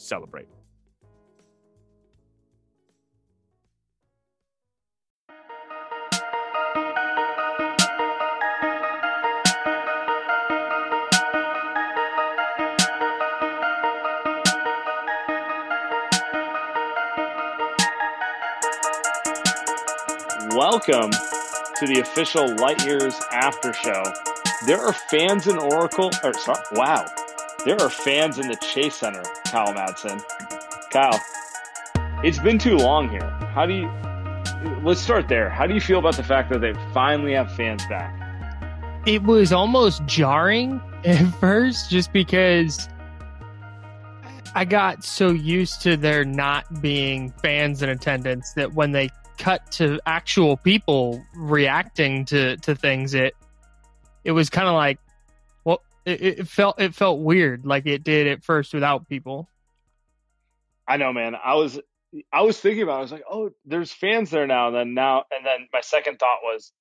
celebrate. Welcome to the official Light Years After Show. There are fans in Oracle, or sorry, wow, there are fans in the Chase Center, Kyle Madson. Kyle, it's been too long here. How do you? Let's start there. How do you feel about the fact that they finally have fans back? It was almost jarring at first, just because I got so used to there not being fans in attendance that when they cut to actual people reacting to to things, it it was kind of like, it, it felt it felt weird, like it did at first without people. I know, man. I was I was thinking about. It. I was like, oh, there's fans there now. And then now, and then my second thought was,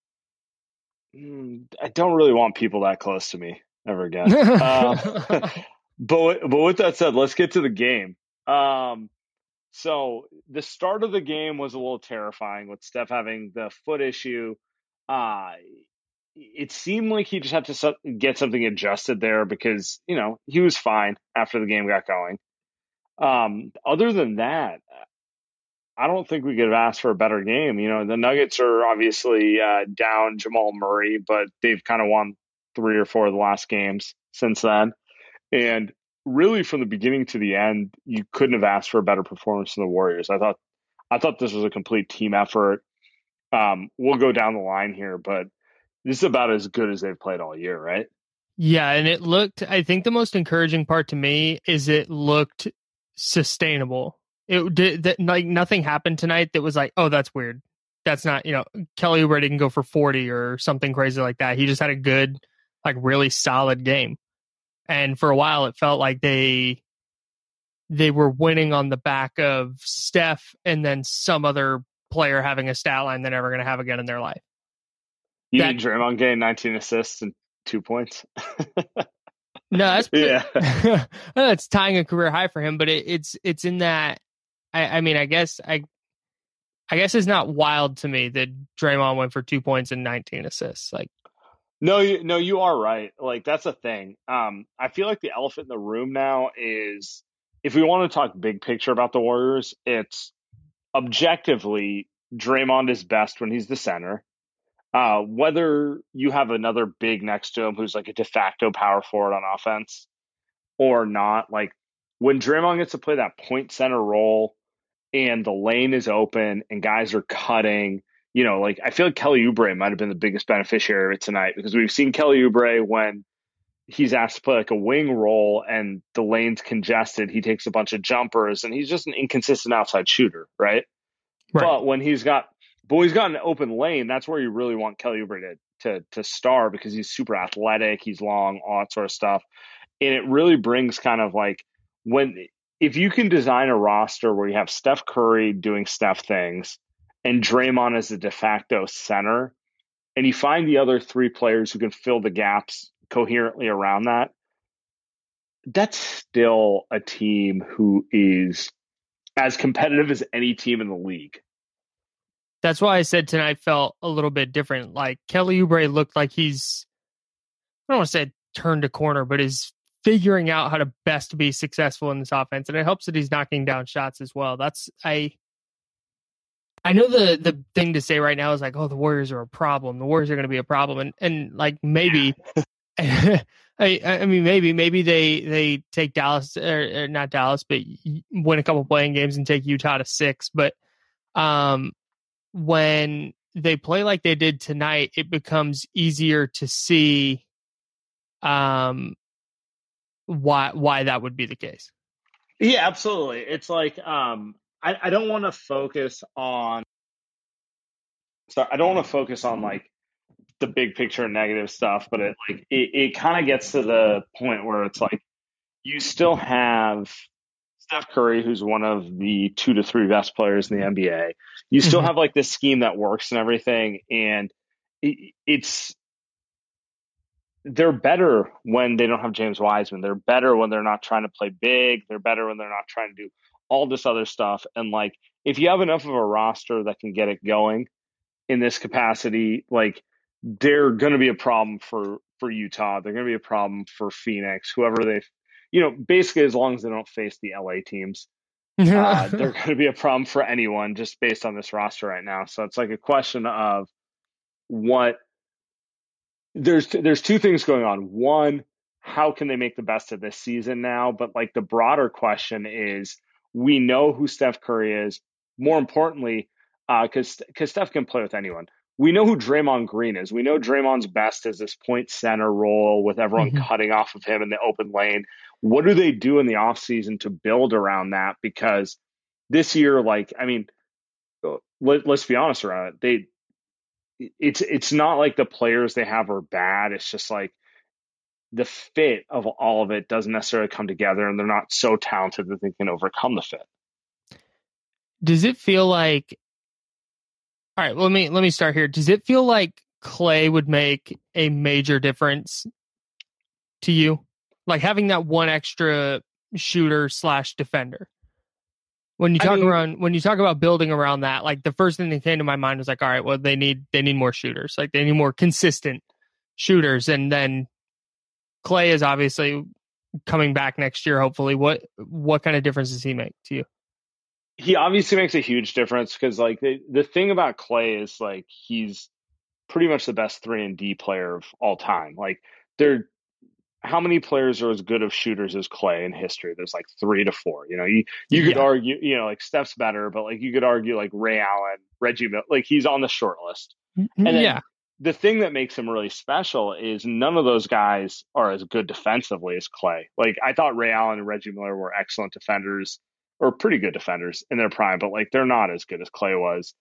mm, I don't really want people that close to me ever again. uh, but but with that said, let's get to the game. Um, so the start of the game was a little terrifying with Steph having the foot issue. Uh, it seemed like he just had to get something adjusted there because you know he was fine after the game got going. Um, other than that, I don't think we could have asked for a better game. You know, the Nuggets are obviously uh, down Jamal Murray, but they've kind of won three or four of the last games since then. And really from the beginning to the end, you couldn't have asked for a better performance from the Warriors. I thought I thought this was a complete team effort. Um, we'll go down the line here, but this is about as good as they've played all year, right? Yeah, and it looked I think the most encouraging part to me is it looked sustainable. It did that like nothing happened tonight that was like, oh, that's weird. That's not, you know, Kelly Oubre can go for 40 or something crazy like that. He just had a good, like really solid game and for a while it felt like they they were winning on the back of Steph and then some other player having a stat line they're never going to have again in their life. You that, mean Draymond getting 19 assists and two points? no, that's pretty, yeah, that's tying a career high for him. But it, it's it's in that. I, I mean, I guess I I guess it's not wild to me that Draymond went for two points and 19 assists. Like no, you, no, you are right. Like that's a thing. Um, I feel like the elephant in the room now is if we want to talk big picture about the Warriors, it's objectively Draymond is best when he's the center. Uh, whether you have another big next to him who's like a de facto power forward on offense or not, like when Draymond gets to play that point center role and the lane is open and guys are cutting you know, like I feel like Kelly Oubre might have been the biggest beneficiary of it tonight because we've seen Kelly Oubre when he's asked to play like a wing role and the lane's congested, he takes a bunch of jumpers and he's just an inconsistent outside shooter, right? right. But when he's got but he's got an open lane, that's where you really want Kelly Oubre to to to star because he's super athletic, he's long, all that sort of stuff. And it really brings kind of like when if you can design a roster where you have Steph Curry doing Steph things and Draymond as the de facto center, and you find the other three players who can fill the gaps coherently around that, that's still a team who is as competitive as any team in the league. That's why I said tonight felt a little bit different. Like Kelly Oubre looked like he's, I don't want to say turned a corner, but is figuring out how to best be successful in this offense. And it helps that he's knocking down shots as well. That's, I, I know the the thing to say right now is like, oh, the Warriors are a problem. The Warriors are going to be a problem, and and like maybe, I I mean maybe maybe they they take Dallas or, or, not Dallas, but win a couple playing games and take Utah to six. But um, when they play like they did tonight, it becomes easier to see um why why that would be the case. Yeah, absolutely. It's like um I, I don't want to focus on so I don't want to focus on like the big picture negative stuff, but it like it, it kind of gets to the point where it's like you still have Steph Curry, who's one of the two to three best players in the NBA. You still mm-hmm. have like this scheme that works and everything, and it, it's they're better when they don't have James Wiseman. They're better when they're not trying to play big. They're better when they're not trying to do all this other stuff. And like, if you have enough of a roster that can get it going in this capacity, like they're going to be a problem for for Utah. They're going to be a problem for Phoenix, whoever they, you know, basically as long as they don't face the LA teams, uh, they're going to be a problem for anyone just based on this roster right now. So it's like a question of what there's there's two things going on. One, how can they make the best of this season now? But like the broader question is we know who Steph Curry is. More importantly, because uh, because Steph can play with anyone. We know who Draymond Green is. We know Draymond's best is this point center role with everyone mm-hmm. cutting off of him in the open lane. What do they do in the offseason to build around that? Because this year, like, I mean, uh, let, let's be honest around it. They it's it's not like the players they have are bad. It's just like the fit of all of it doesn't necessarily come together and they're not so talented that they can overcome the fit. Does it feel like All right, let me let me start here. Does it feel like Klay would make a major difference to you? Like having that one extra shooter slash defender. When you talk I mean, around when you talk about building around that, like the first thing that came to my mind was like, all right, well they need they need more shooters. Like they need more consistent shooters. And then Klay is obviously coming back next year, hopefully. What what kind of difference does he make to you? He obviously makes a huge difference because like the, the thing about Klay is like he's pretty much the best three and D player of all time. Like there how many players are as good of shooters as Klay in history? There's like three to four. You know, you you could yeah. argue, you know, like Steph's better, but like you could argue like Ray Allen, Reggie Miller, like he's on the short list. Mm-hmm. And then yeah the thing that makes him really special is none of those guys are as good defensively as Klay. Like I thought Ray Allen and Reggie Miller were excellent defenders or pretty good defenders in their prime, but like they're not as good as Klay was.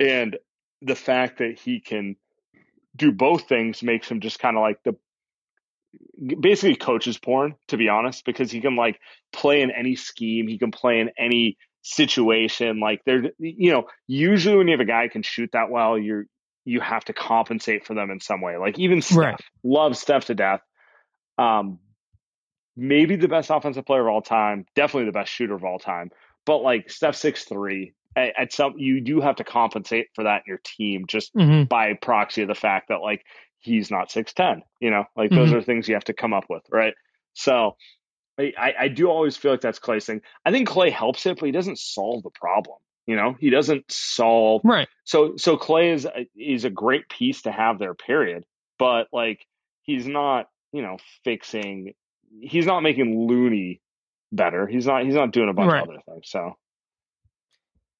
And the fact that he can do both things makes him just kind of like the basically coaches porn to be honest because he can like play in any scheme he can play in any situation like they're you know usually when you have a guy who can shoot that well you're you have to compensate for them in some way. Like even Steph, right. loves Steph to death. Um, maybe the best offensive player of all time, definitely the best shooter of all time. But like Steph six three, at, at some you do have to compensate for that in your team just mm-hmm. by proxy of the fact that like he's not six ten. You know, like mm-hmm. those are things you have to come up with, right? So I, I do always feel like that's Klay's thing. I think Klay helps it, but he doesn't solve the problem. You know, he doesn't solve right. So so Klay is a, is a great piece to have there. Period. But like he's not you know fixing. He's not making Looney better. He's not. He's not doing a bunch right. of other things. So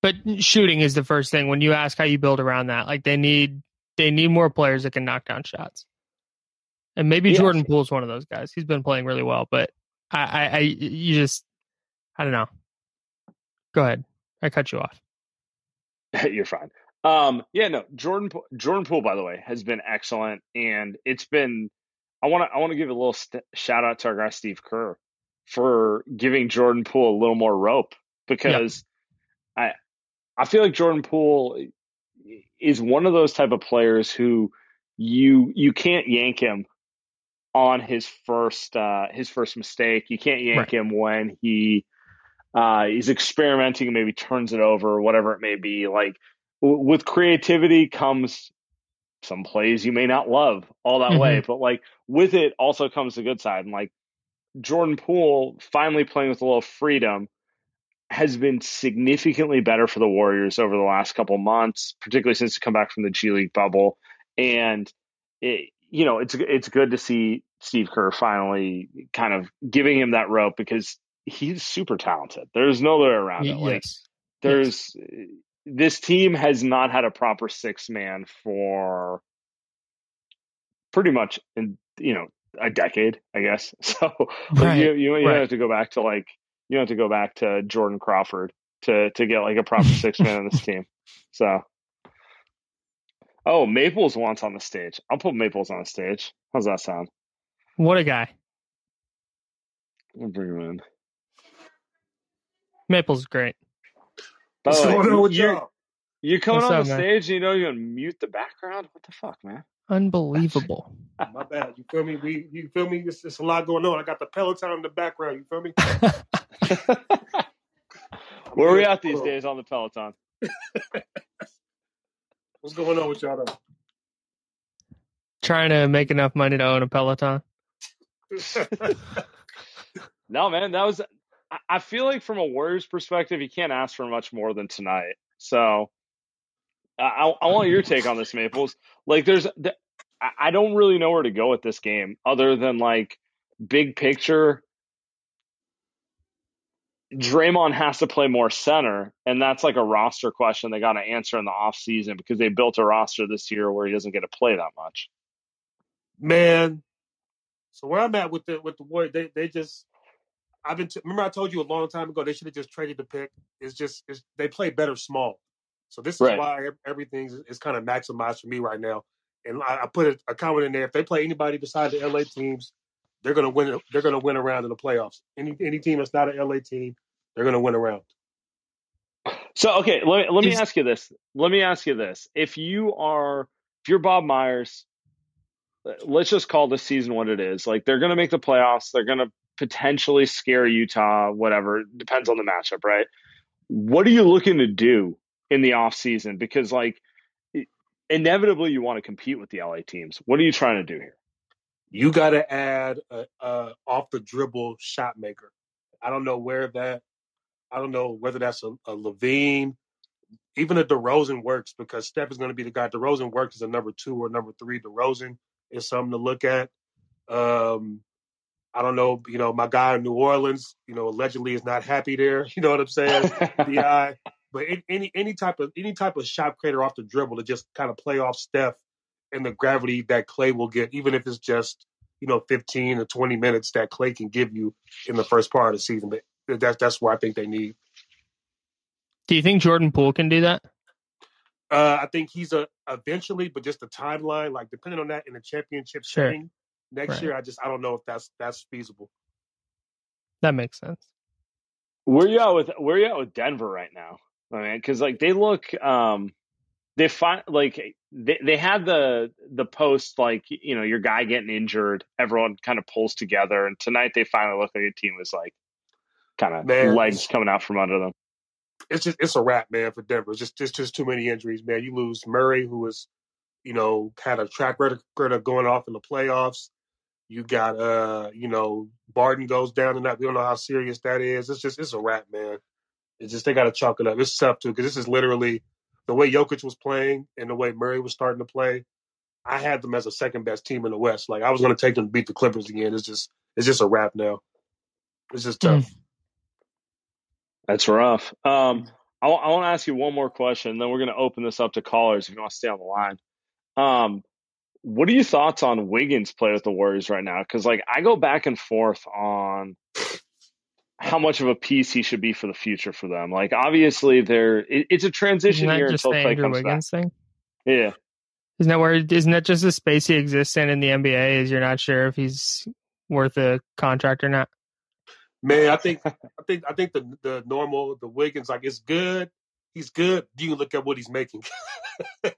But shooting is the first thing when you ask how you build around that. Like they need they need more players that can knock down shots. And maybe Yes. Jordan Poole's one of those guys. He's been playing really well, but I, I, I you just I don't know. Go ahead. I cut you off. You're fine. Um, yeah, no, Jordan Jordan Poole, by the way, has been excellent, and it's been. I want to I want to give a little st- shout out to our guy Steve Kerr for giving Jordan Poole a little more rope because I I feel like Jordan Poole is one of those type of players who you you can't yank him on his first uh, his first mistake. You can't yank Right. him when he uh, is experimenting and maybe turns it over or whatever it may be. Like w- with creativity comes some plays you may not love all that way, mm-hmm. but like with it also comes the good side. And like Jordan Poole finally playing with a little freedom has been significantly better for the Warriors over the last couple months, particularly since he come back from the G League bubble. And it, you know, it's it's good to see Steve Kerr finally kind of giving him that rope because he's super talented. There's no way around it. Like yes. Eh, this team has not had a proper six man for pretty much in you know a decade, I guess. So like, Right, you you, you right. have to go back to like you have to go back to Jordan Crawford to to get like a proper six man on this team. So oh Maples wants on the stage. I'll put Maples on the stage. How's that sound? What a guy. I'll bring him in. Maple's is great. By What's way, going on with you're, y'all? you're coming What's on up, the man? stage and you don't even mute the background? What the fuck, man? Unbelievable. My bad. You feel me? We, you feel me? It's, it's a lot going on. I got the Peloton in the background. You feel me? Where are we at these days on the Peloton? What's going on with y'all though? Trying to make enough money to own a Peloton. No, man, that was. I- feel like from a Warriors perspective, you can't ask for much more than tonight. So, I, I want your take on this, Maples. Like, there's, I I don't really know where to go with this game other than like big picture. Draymond has to play more center, and that's like a roster question they got to answer in the offseason because they built a roster this year where he doesn't get to play that much. Man, so where I'm at with the with the Warriors, they they just I've been t- remember I told you a long time ago they should have just traded the pick. It's just it's, they play better small, so this is Right. why everything is, is kind of maximized for me right now. And I, I put a, a comment in there: if they play anybody besides the LA teams, they're gonna win. They're gonna win around in the playoffs. Any any team that's not an LA team, they're gonna win around. So okay, let me let me ask you this. Let me ask you this. If you are if you're Bob Myers, let's just call this season what it is. Like they're gonna make the playoffs, they're gonna potentially scare Utah, whatever. Depends on the matchup, right? What are you looking to do in the off season? Because like inevitably you want to compete with the LA teams. What are you trying to do here? you got to add a, a off the dribble shot maker. I don't know where that. I don't know whether that's a, a LaVine, even a DeRozan works because Steph is going to be the guy. DeRozan works as a number two or number three. DeRozan is something to look at. Um, I don't know. You know, my guy in New Orleans, you know, allegedly is not happy there. You know what I'm saying? Bi, but any any type of any type of shot creator off the dribble to just kind of play off Steph and the gravity that Klay will get, even if it's just you know 15 or 20 minutes that Klay can give you in the first part of the season. But that's that's where I think they need. Do you think Jordan Poole can do that? Uh, I think he's a eventually, but just the timeline, like depending on that in the championship Sure. setting next Right. year, I just I don't know if that's that's feasible. That makes sense. Where you at with where you at with Denver right now? I mean, because like they look, um, they find like they they had the the post like you know your guy getting injured, everyone kind of pulls together, and tonight they finally look like a team was like kind of Man. legs coming out from under them. it's just it's a wrap, man, for Denver. It's just it's just too many injuries, man. You lose Murray, who was, you know, had a track record of going off in the playoffs. You got uh, you know, Barden goes down and that. We don't know how serious that is. It's just it's a wrap, man. It's just they got to chalk it up. It's tough too because this is literally the way Jokic was playing and the way Murray was starting to play. I had them as a second best team in the West. Like I was going to take them to beat the Clippers again. It's just it's just a wrap now. It's just tough. That's rough. Um, I, I want to ask you one more question, then we're going to open this up to callers if you want to stay on the line. Um, what are your thoughts on Wiggins play with the Warriors right now? Because like I go back and forth on how much of a piece he should be for the future for them. Like obviously, there it, it's a transition Isn't year just until the Klay Andrew comes Wiggins back. thing? Yeah, Isn't that where? Isn't that just the space he exists in in the NBA? Is you're not sure if he's worth a contract or not? Man, I think I think I think the the normal the Wiggins like it's good. He's good. You can look at what he's making, and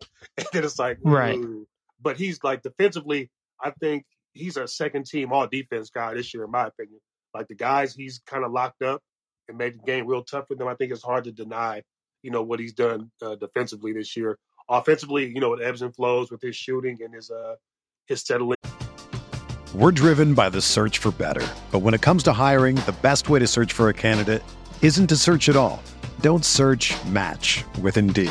then it's like Right. ooh. But he's like defensively. I think he's a second team all defense guy this year, in my opinion. Like the guys he's kind of locked up and made the game real tough for them. I think it's hard to deny, you know, what he's done uh, defensively this year. Offensively, you know, it ebbs and flows with his shooting and his uh his settling. We're driven by the search for better. But when it comes to hiring, the best way to search for a candidate isn't to search at all. Don't search match with Indeed.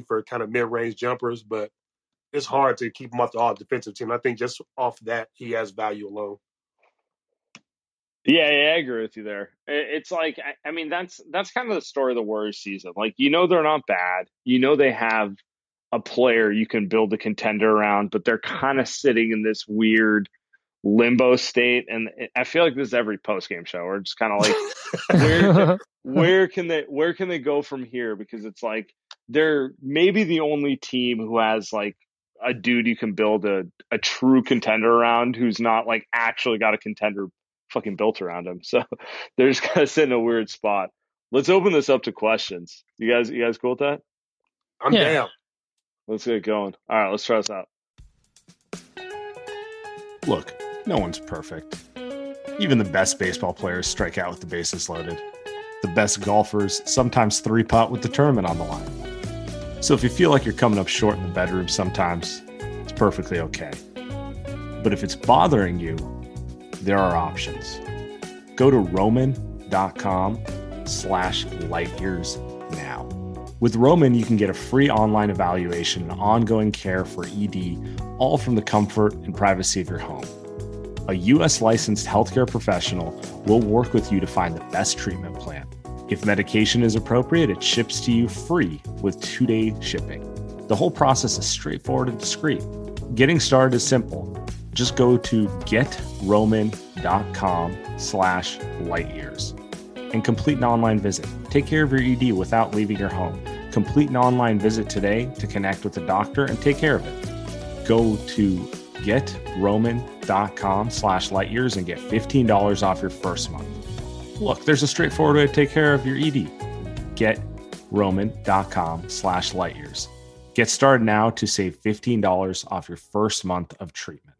For kind of mid range jumpers, but it's hard to keep him off the all defensive team. I think just off that, he has value alone. Yeah, yeah, I agree with you there. It's like I, I mean that's that's kind of the story of the Warriors season. Like you know they're not bad. You know they have a player you can build a contender around, but they're kind of sitting in this weird limbo state. And I feel like this is every post game show. We're just kind of like where where can they where can they go from here? Because it's like they're maybe the only team who has like a dude you can build a, a true contender around who's not like actually got a contender fucking built around him. So they're just kind of sitting in a weird spot. Let's open this up to questions. You guys, you guys cool with that? I'm Yeah. down. Let's get going. All right, let's try this out. Look, no one's perfect. Even the best baseball players strike out with the bases loaded. The best golfers sometimes three putt with the tournament on the line. So if you feel like you're coming up short in the bedroom sometimes, it's perfectly okay. But if it's bothering you, there are options. Go to roman.com slash light years now. With Roman, you can get a free online evaluation and ongoing care for ED, all from the comfort and privacy of your home. A U.S. licensed healthcare professional will work with you to find the best treatment plan. If medication is appropriate, it ships to you free with two day shipping. The whole process is straightforward and discreet. Getting started is simple. Just go to getroman.com slash lightyears and complete an online visit. Take care of your ED without leaving your home. Complete an online visit today to connect with a doctor and take care of it. Go to getroman.com slash lightyears and get $15 off your first month. Look, there's a straightforward way to take care of your ED. Getroman.com slash lightyears. Get started now to save $15 off your first month of treatment.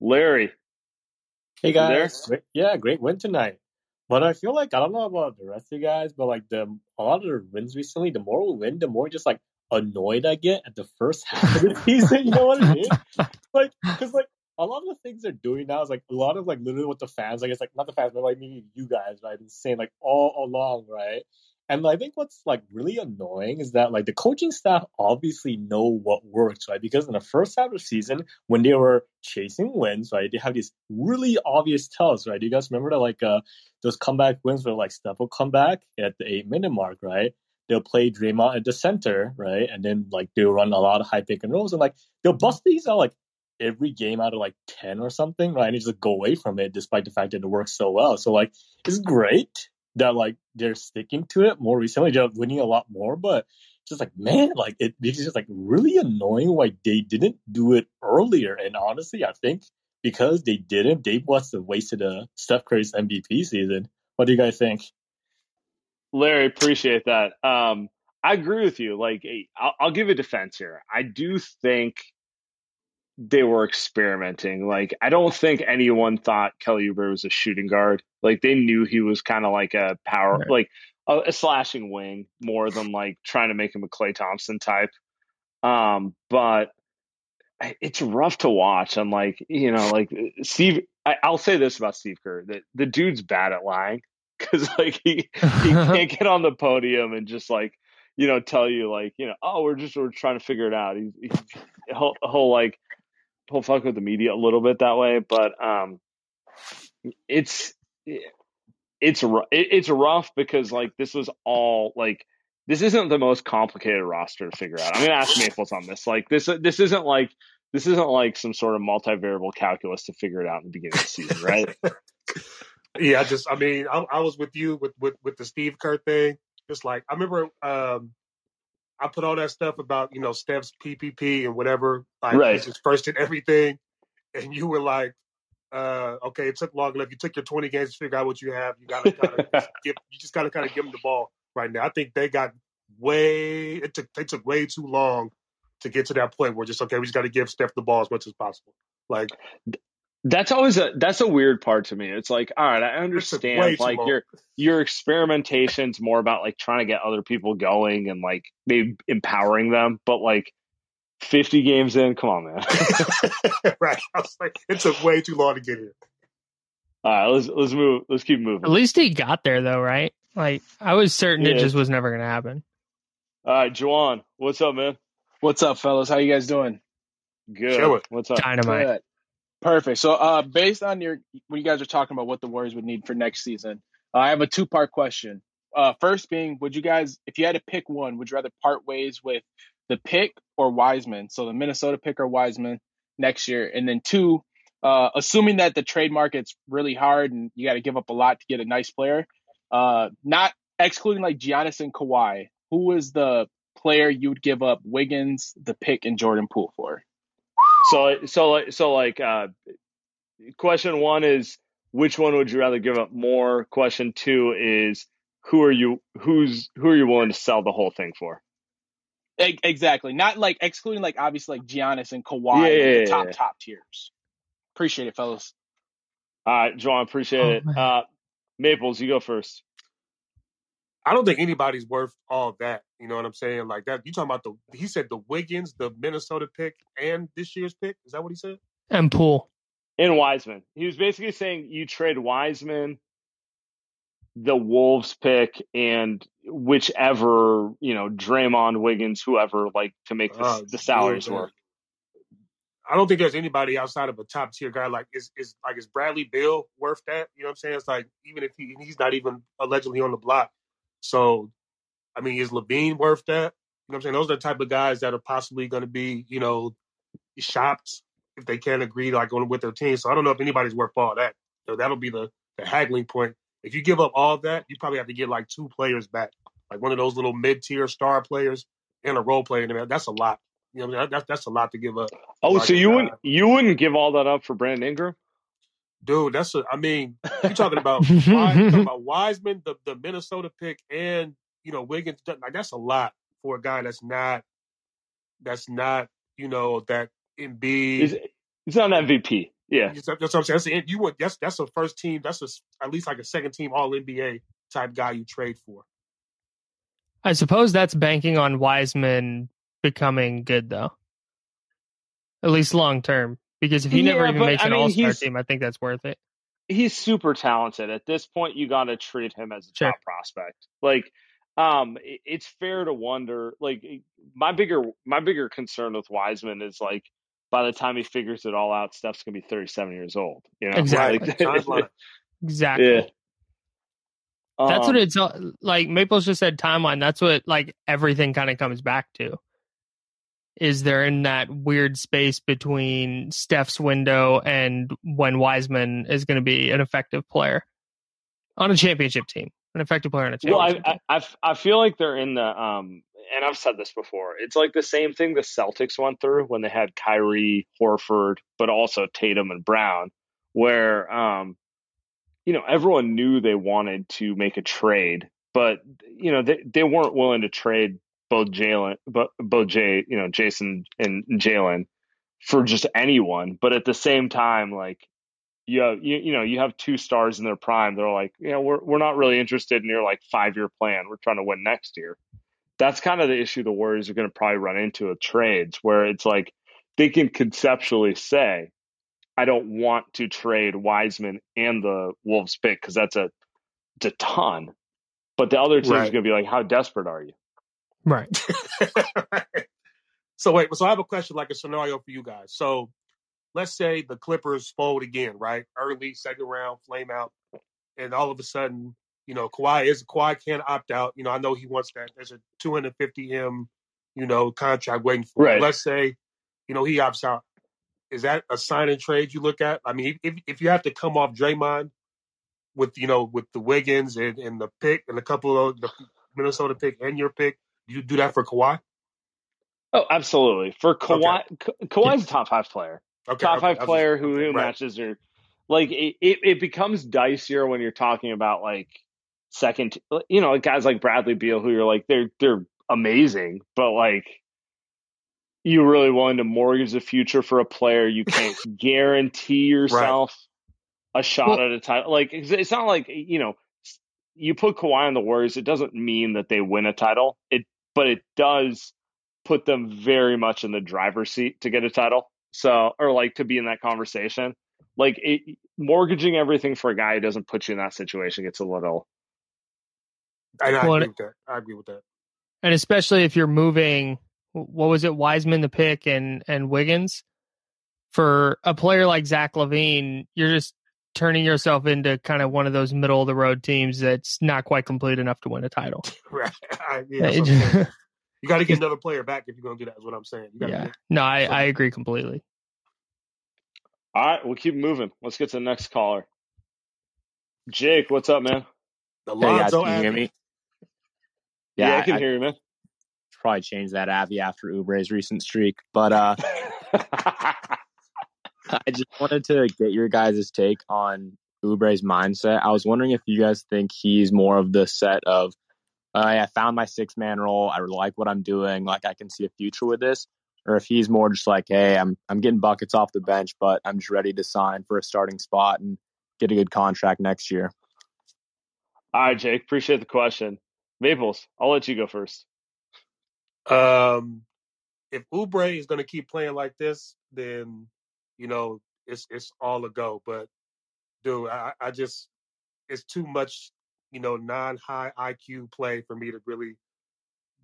Larry, Hey guys, Great- yeah, great win tonight. But I feel like I don't know about the rest of you guys, but like the a lot of the wins recently, the more we win, the more just like annoyed I get at the first half of the season. You know what I mean? Like, because like a lot of the things they're doing now is like a lot of like literally what the fans, like it's like not the fans, but like me, you guys, right, been saying like all along, right? And I think what's like really annoying is that like the coaching staff obviously know what works, right? Because in the first half of the season, when they were chasing wins, right, they have these really obvious tells, right? Do you guys remember that like uh those comeback wins where like Steph will come back at the eight minute mark, right? They'll play Draymond at the center, right? And then like they'll run a lot of high pick and rolls and like they'll bust these out like every game out of like ten or something, right? And just go away from it, despite the fact that it works so well. So like, it's great that like they're sticking to it more recently, they're winning a lot more, but just like man, like it, it's just like really annoying why they didn't do it earlier. And honestly, I think because they didn't, they must have wasted a Steph Curry's MVP season. What do you guys think? Larry, appreciate that. Um, I agree with you. Like, I'll, I'll give a defense here. I do think they were experimenting. Like, I don't think anyone thought Kelly Oubre was a shooting guard. Like, they knew he was kind of like a power, right. like a, a, slashing wing more than like trying to make him a Klay Thompson type. Um, but it's rough to watch. I'm like, you know, like Steve. I, will say this about Steve Kerr: that the dude's bad at lying because like he he can't get on the podium and just like you know tell you like you know oh we're just we're trying to figure it out. He's, he's he'll, he'll like he'll fuck with the media a little bit that way, but um, it's it's it's rough because like this was all like this isn't the most complicated roster to figure out. I'm gonna ask Maples on this. Like this this isn't like this isn't like some sort of multivariable calculus to figure it out in the beginning of the season, right? yeah, just I mean I, I, was with you with, with with the Steve Kerr thing. Just like I remember um I put all that stuff about, you know, Steph's PPP and whatever, like right. he's first in everything. And you were like, uh, okay, it took long enough. You took your 20 games to figure out what you have. You got to kind of give, you just got to kind of give them the ball right now. I think they got way, it took, they took way too long to get to that point where just, okay, we just got to give Steph the ball as much as possible. Like, that's always a that's a weird part to me. It's like, all right, I understand like your your experimentation's more about like trying to get other people going and like maybe empowering them, but like 50 games in, come on, man. right. I was like, it took way too long to get here. All right, let's let's move. Let's keep moving. At least he got there, though, right? Like I was certain yeah. it just was never going to happen. All right, Juwan, what's up, man? What's up, fellas? How you guys doing? Good. What's up? Dynamite. Perfect. So, uh, based on your when you guys are talking about what the Warriors would need for next season, uh, I have a two part question. Uh, first being, would you guys, if you had to pick one, would you rather part ways with the pick or Wiseman? So the Minnesota pick or Wiseman next year, and then two, uh, assuming that the trade market's really hard and you got to give up a lot to get a nice player, uh, not excluding like Giannis and Kawhi, who is the player you would give up Wiggins, the pick, and Jordan Poole for? So so so like uh, question one is which one would you rather give up more? Question two is who are you who's who are you willing to sell the whole thing for? Exactly. Not like excluding like obviously like Giannis and Kawhi, yeah, yeah, the top yeah. top tiers. Appreciate it, fellas. All right, John, appreciate oh, it. Uh, Maples, you go first. I don't think anybody's worth all that. You know what I'm saying? Like that. You talking about the? He said the Wiggins, the Minnesota pick, and this year's pick. Is that what he said? And Poole. And Wiseman. He was basically saying you trade Wiseman, the Wolves pick, and whichever you know Draymond, Wiggins, whoever, like to make the, uh, the salaries work. I don't think there's anybody outside of a top tier guy like is is like is Bradley Beal worth that? You know what I'm saying? It's like even if he he's not even allegedly on the block, so, I mean, is LaVine worth that? You know what I'm saying? Those are the type of guys that are possibly going to be, you know, shopped if they can't agree like on with their team. So I don't know if anybody's worth all that. So that'll be the, the haggling point. If you give up all that, you probably have to get like two players back, like one of those little mid tier star players and a role player. And that's a lot. You know, I mean? that's that's a lot to give up. Oh, so you wouldn't you wouldn't give all that up for Brandon Ingram? Dude, that's a. I mean, you talking about you talking about Wiseman, the the Minnesota pick, and you know Wiggins. Like that's a lot for a guy that's not that's not you know that Embiid. He's, he's not an MVP. Yeah, that's what I'm saying. That's, you want that's that's a first team. That's a, at least like a second team All NBA type guy you trade for. I suppose that's banking on Wiseman becoming good, though. At least long term. Because if he yeah, never even makes an I mean, All Star team, I think that's worth it. He's super talented. At this point, you got to treat him as a sure. top prospect. Like, um, it's fair to wonder. Like, my bigger my bigger concern with Wiseman is like by the time he figures it all out, Steph's gonna be thirty seven years old. You know, exactly. Like, exactly. Yeah. That's um, what it's like. Maples just said timeline. That's what like everything kind of comes back to. Is they're in that weird space between Steph's window and when Wiseman is going to be an effective player on a championship team, an effective player on a Well, championship I, team. I, I I feel like they're in the um, and I've said this before. It's like the same thing the Celtics went through when they had Kyrie, Horford, but also Tatum and Brown, where um, you know, everyone knew they wanted to make a trade, but you know, they they weren't willing to trade both Jalen, but both Jay, you know, Jayson and Jalen for just anyone. But at the same time, like you have, you, you know, you have two stars in their prime. They're like, you know, we're we're not really interested in your like five year plan. We're trying to win next year. That's kind of the issue the Warriors are going to probably run into with trades, where it's like they can conceptually say, I don't want to trade Wiseman and the Wolves pick because that's a it's a ton. But the other team's Right. going to be like, how desperate are you? Right. so wait, so I have a question, like a scenario for you guys. So let's say the Clippers fold again, right? Early second round, flame out, and all of a sudden, you know, Kawhi is Kawhi can't opt out. You know, I know he wants that. There's a 250 m, you know, contract waiting for. him. Let's say, you know, he opts out. Is that a sign and trade you look at? I mean, if if you have to come off Draymond with you know with the Wiggins and, and the pick and a couple of the Minnesota pick and your pick, you do that for Kawhi? Oh, absolutely. For Kawhi, Ka- Kawhi's a top five player. Okay, top okay, five player just- who, who right. matches your like it, it, it becomes dicier when you're talking about like second you know guys like Bradley Beal who you're like they're they're amazing but like you really willing to mortgage the future for a player you can't guarantee yourself a shot Well- at a title like it's, it's not like you know you put Kawhi on the Warriors it doesn't mean that they win a title it but it does put them very much in the driver's seat to get a title so or like to be in that conversation like it, mortgaging everything for a guy who doesn't put you in that situation gets a little And I Well, agree with that. I agree with that. and especially if you're moving what was it wiseman the pick and and wiggins for a player like zach lavine you're just turning yourself into kind of one of those middle of the road teams that's not quite complete enough to win a title Right. I- yeah, that's what I'm saying. you got to get another player back if you're going to do that. Is what I'm saying. You yeah get- no i i agree completely all right we'll keep moving let's get to the next caller jake what's up man the Hey guys, Lonzo can you hear me? yeah, Yeah, i can I, hear you man probably change that Avi after Oubre's recent streak, but uh, I just wanted to get your guys' take on Oubre's mindset. I was wondering if you guys think he's more of the set of, uh, I found my six man role. I like what I'm doing. Like I can see a future with this, or if he's more just like, hey, I'm I'm getting buckets off the bench, but I'm just ready to sign for a starting spot and get a good contract next year. all right jake appreciate the question maples i'll let you go first Um, if Ubre is going to keep playing like this, then you know it's it's all a go. But dude, I, I just it's too much, you know, non high IQ play for me to really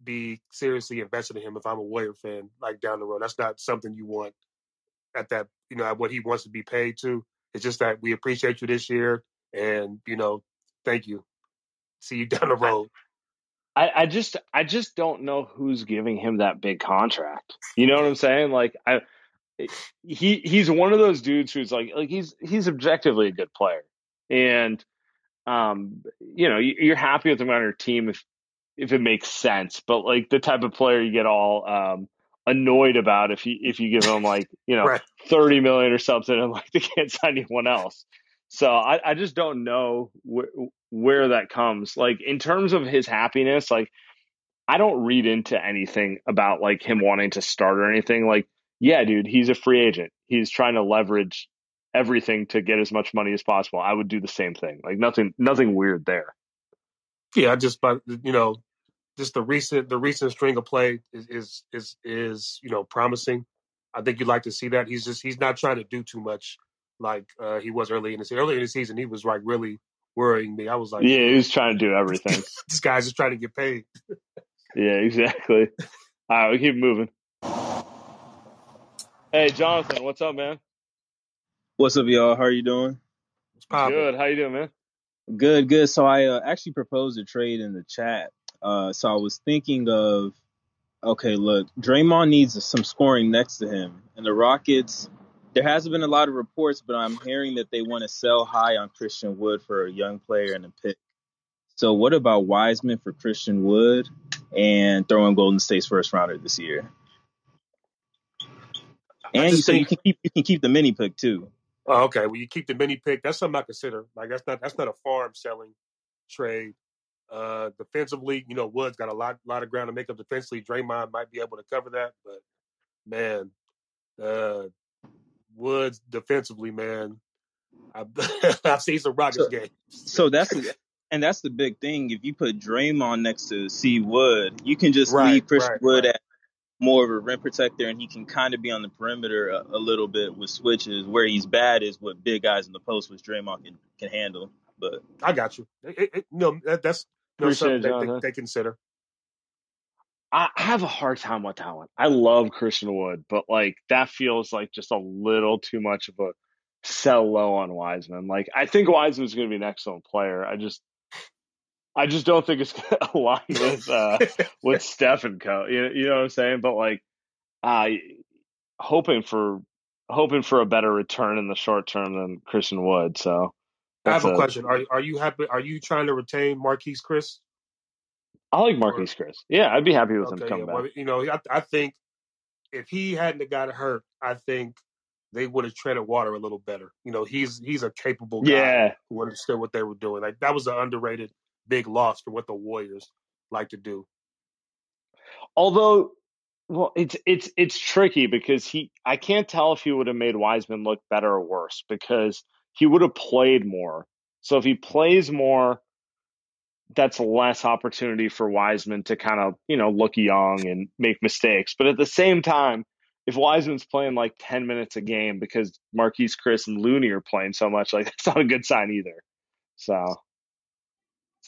be seriously invested in him. If I'm a Warrior fan, like down the road, that's not something you want at that, you know, at what he wants to be paid to. It's just that we appreciate you this year, and you know, thank you. See you down the road. I, I just I just don't know who's giving him that big contract. You know what I'm saying? Like I he he's one of those dudes who's like like he's he's objectively a good player. And um you know, you- you're happy with him on your team if if it makes sense, but like the type of player you get all um annoyed about if you if you give him like, you know, Right. 30 million or something and like they can't sign anyone else. So I, I just don't know where where that comes. Like in terms of his happiness, like I don't read into anything about like him wanting to start or anything. Like, yeah, dude, he's a free agent. He's trying to leverage everything to get as much money as possible. I would do the same thing. Like nothing nothing weird there. Yeah, just by you know, just the recent the recent string of play is is is, is you know promising. I think you'd like to see that. He's just he's not trying to do too much like uh, he was early in the season. Early in the season, he was like really worrying me. I was like, Yeah, he was trying to do everything. this guy's just trying to get paid. yeah, exactly. All right, we keep moving. Hey, Jonathan, what's up, man? What's up, y'all? How are you doing? It's popping. Good. How you doing, man? Good, good. So I uh, actually proposed a trade in the chat. Uh, so I was thinking of Okay, look, Draymond needs some scoring next to him, and the Rockets. There hasn't been a lot of reports, but I'm hearing that they want to sell high on Christian Wood for a young player and a pick. So, what about Wiseman for Christian Wood and throwing Golden State's first rounder this year? I And you so you can keep you can keep the mini pick too. Oh, okay. Well, you keep the mini pick. That's something I consider. Like that's not that's not a farm selling trade. Uh, defensively, you know, Woods got a lot lot of ground to make up defensively. Draymond might be able to cover that, but man, uh, Woods defensively, man, I've, I've seen some Rockets So games. so that's the and that's the big thing. If you put Draymond next to C Wood, you can just Right, leave Christian right, Wood right. at more of a rim protector, and he can kind of be on the perimeter a, a little bit with switches. Where he's bad is what big guys in the post, which Draymond can can handle. But I got you. It, it, it- no, that, that's no, know, something it, that they, Jonathan. they consider. I I have a hard time with that one. I love Christian Wood, but like that feels like just a little too much of a sell low on Wiseman. Like I think Wiseman's going to be an excellent player. I just I just don't think it's going to align with uh with Steph and Co. You, you know what I'm saying? But like I hoping for hoping for a better return in the short term than Christian Wood. So I have a a question. Are are you happy? Are you trying to retain Marquese Chriss? I like Or Marquese Chriss. Yeah, I'd be happy with him okay, yeah. coming back. Well, you know, I, I think if he hadn't got hurt, I think they would have treaded water a little better. You know, he's he's a capable guy Yeah, who understood what they were doing. Like that was an underrated big loss for what the Warriors like to do. although well it's it's it's tricky because he i can't tell if he would have made wiseman look better or worse because he would have played more. So if he plays more that's less opportunity for wiseman to kind of you know look young and make mistakes. But at the same time if wiseman's playing like 10 minutes a game because Marquese Chriss and looney are playing so much like that's not a good sign either. So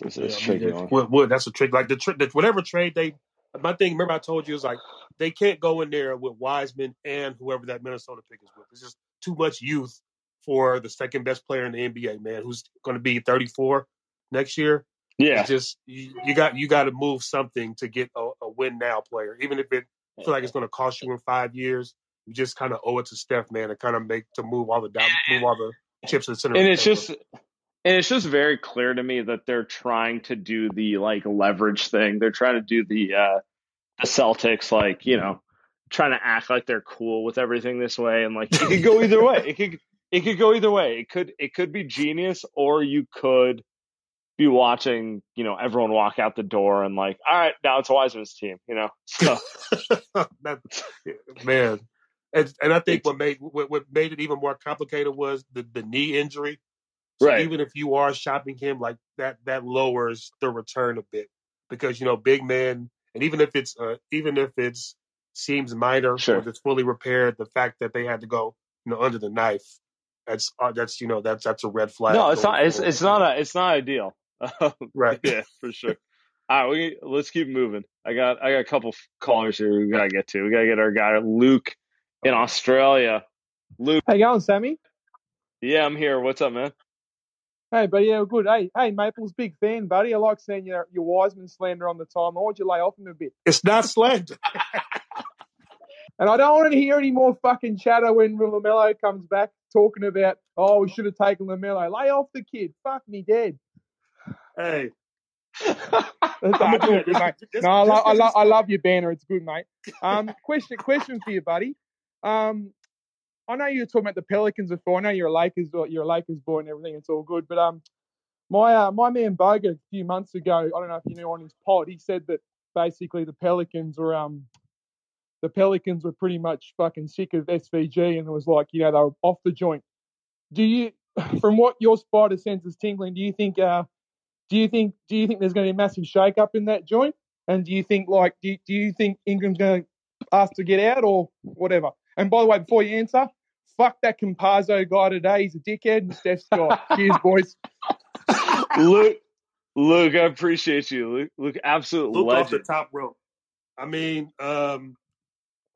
it's, it's, Yeah, it's I mean, tricky it, one would, would that's a trick. Like the, tr- the whatever trade they, my thing. Remember, I told you is like they can't go in there with Wiseman and whoever that Minnesota pick is with. It's just too much youth for the second best player in the NBA, man, who's going to be 34 next year. yeah It's just you, you got you got to move something to get a, a win now player, even if it feel like it's going to cost you in five years. You just kind of owe it to Steph, man, to kind of make to move all the down, move all the chips to the center and it's just and it's just very clear to me that they're trying to do the like leverage thing. They're trying to do the uh the Celtics like, you know, trying to act like they're cool with everything this way and like it could go either way. It could it could go either way. It could it could be genius or you could be watching, you know, everyone walk out the door and like, all right, now it's a Wiseman's team, you know. So that, man. And, and I think it's what made what, what made it even more complicated was the, the knee injury. So right. even if you are shopping him like that, that lowers the return a bit because you know big men, and even if it's uh, even if it's seems minor or Sure. if it's fully repaired, the fact that they had to go you know under the knife, that's uh, that's you know that's that's a red flag. No, it's not it's it's not a it's not ideal. right. yeah, for sure. All right, we let's keep moving. I got I got a couple callers here we gotta get to. We gotta get our guy Luke in Australia. Luke, How you going, Sammy? yeah, I'm here. What's up, man? Hey, buddy, yeah, good. Hey, hey, Maple's big fan, buddy. I like seeing your your Wiseman slander on the time. Why would you lay off him a bit? It's not slander. And I don't want to hear any more fucking chatter when LaMelo comes back talking about, oh, we should have taken LaMelo. Lay off the kid. Fuck me dead. hey, I'm nah, gonna it's do all it. good, mate. No, I, lo- I, lo- I love your banner. It's good, mate. Um, question, question for you, buddy. Um, I know you were talking about the Pelicans before. I know you're a Lakers, you're a Lakers boy and everything. It's all good, but um, my uh, my man Boga a few months ago, I don't know if you knew on his pod, he said that basically the Pelicans were um the Pelicans were pretty much fucking sick of SVG and it was like you know they were off the joint. Do you, from what your spider sense is tingling, do you think uh do you think do you think there's going to be a massive shake up in that joint? And do you think like do do you think Ingram's going to ask to get out or whatever? And by the way, before you answer, fuck that Campazzo guy today. He's a dickhead and Steph's guy. Cheers, boys. Luke, Luke, I appreciate you. Luke, Luke absolute Luke off the top rope. I mean, um,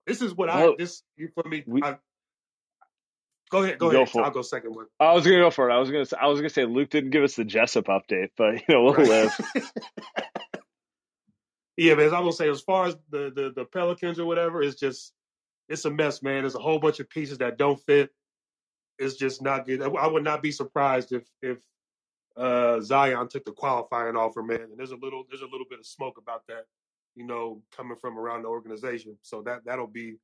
this is what I this you for me. we I, go ahead, go go ahead. for I'll it. go second one. I was gonna go for it. I was gonna say, I was gonna say Luke didn't give us the Jessup update, but you know we'll Right. live. Yeah, man. As I will say, as far as the, the the Pelicans or whatever, it's just it's a mess, man. There's a whole bunch of pieces that don't fit. It's just not good. I, would not be surprised if if uh, Zion took the qualifying offer, man. And there's a little there's a little bit of smoke about that, you know, coming from around the organization. So that that'll be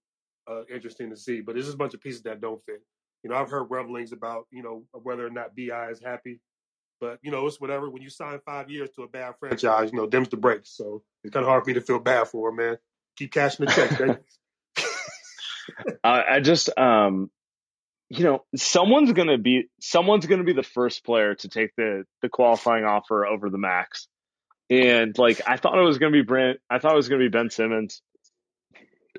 uh, interesting to see. But there's just a bunch of pieces that don't fit. You know, I've heard rumblings about you know whether or not BI is happy. But you know, it's whatever. When you sign five years to a bad franchise, you know, them's the breaks. So it's kind of hard for me to feel bad for him, man. Keep cashing the checks, baby. I, I just, um, you know, someone's gonna be someone's gonna be the first player to take the the qualifying offer over the max. And like, I thought it was gonna be Brent. I thought it was gonna be Ben Simmons.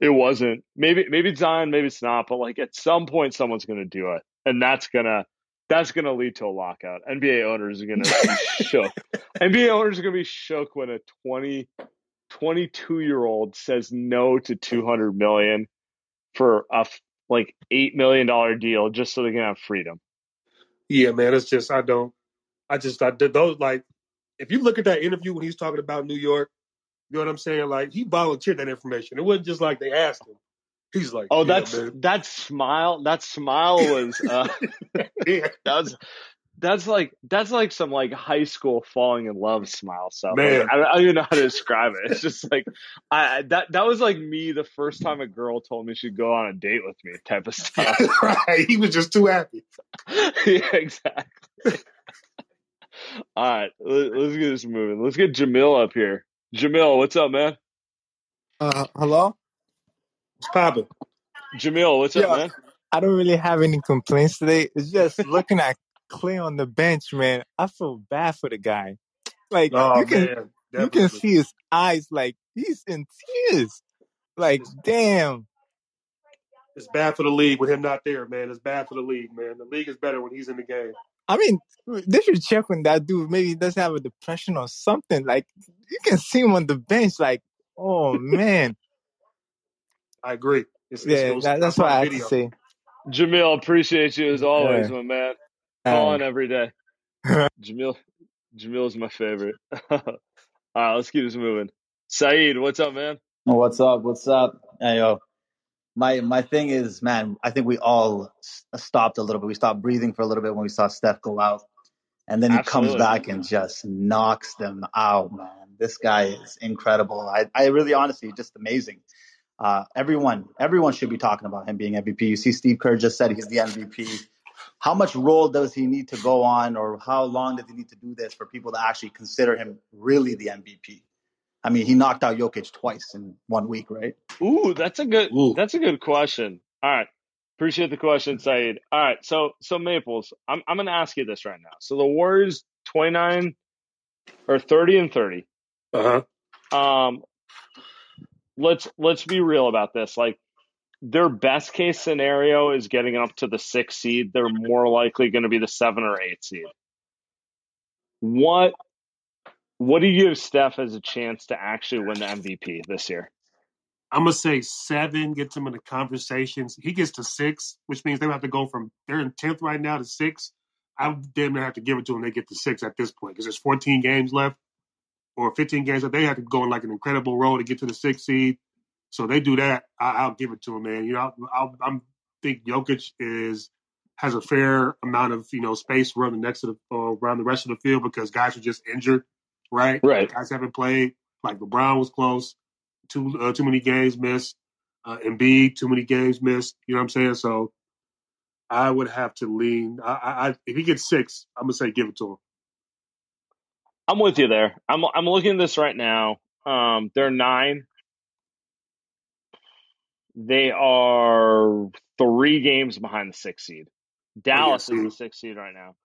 It wasn't. Maybe maybe it's Zion, maybe it's not. But like, at some point, someone's gonna do it, and that's gonna that's gonna lead to a lockout. NBA owners are gonna be shook. NBA owners are gonna be shook when a 20, 22 year old says no to two hundred million for a like eight million dollar deal just so they can have freedom. Yeah, man. It's just I don't. I just I did those like. If you look at that interview when he's talking about New York, you know what I'm saying? Like he volunteered that information. It wasn't just like they asked him. He's like, Oh, yeah, that's man. that smile. That smile was uh, yeah, that was that's like that's like some like high school falling in love smile stuff. Man. Like, I, don't- I don't even know how to describe it. It's just like I I- that that was like me the first time a girl told me she'd go on a date with me type of stuff. right. He was just too happy. yeah, exactly. All right, let, let's get this moving. Let's get Jamil up here. Jamil, what's up, man? Uh, hello? It's popping. Jamil, what's up, man? I don't really have any complaints today. It's just looking at Klay on the bench, man. I feel bad for the guy. Like Oh you can man, you can see his eyes, like he's in tears. Like damn. It's bad for the league with him not there, man. It's bad for the league, man. The league is better when he's in the game. I mean, they should check on that dude. Maybe he doesn't have a depression or something. Like you can see him on the bench. Like oh man, I agree. It's, it's, yeah. it was, That, that's what I have to say. Jamil, appreciate you as always, Yeah. my man. Calling every day. Jamil, Jamil's my favorite. All right, let's keep this moving. Saeed, what's up, man? What's up? What's up? Hey, yo. My my thing is, man. I think we all s- stopped a little bit. We stopped breathing for a little bit when we saw Steph go out, and then he comes back and just knocks them out, man. This guy is incredible. I I really, honestly, just amazing. Uh, everyone everyone should be talking about him being MVP. You see, Steve Kerr just said he's the MVP. How much role does he need to go on, or how long does he need to do this for people to actually consider him really the MVP? I mean, he knocked out Jokic twice in one week, right? Ooh, that's a good Ooh. that's a good question. All right. Appreciate the question, Saeed. All right, so so Maples, I'm I'm gonna ask you this right now. So the Warriors 29 or 30 and 30. Uh huh. Um let's let's be real about this. Like their best case scenario is getting up to the six seed. They're more likely going to be the seven or eight seed. What what do you give Steph as a chance to actually win the MVP this year? I'm gonna say seven gets him in the conversations. He gets to six, which means they have to go from they're in tenth right now to six. I damn near have to give it to them. They get to six at this point because there's 14 games left or 15 games that They have to go on like an incredible road to get to the sixth seed. So they do that. I, I'll give it to them, man. You know, I'll, I'm think Jokic is has a fair amount of you know space running next to the uh, around the rest of the field because guys are just injured, right? Right. Guys haven't played. Like LeBron was close. Too uh, too many games missed. Uh, Embiid too many games missed. You know what I'm saying? So I would have to lean. I, I, I if he gets six, I'm gonna say give it to him. I'm with you there. I'm I'm looking at this right now. Um, they're nine. They are three games behind the sixth seed. Dallas is the sixth seed right now.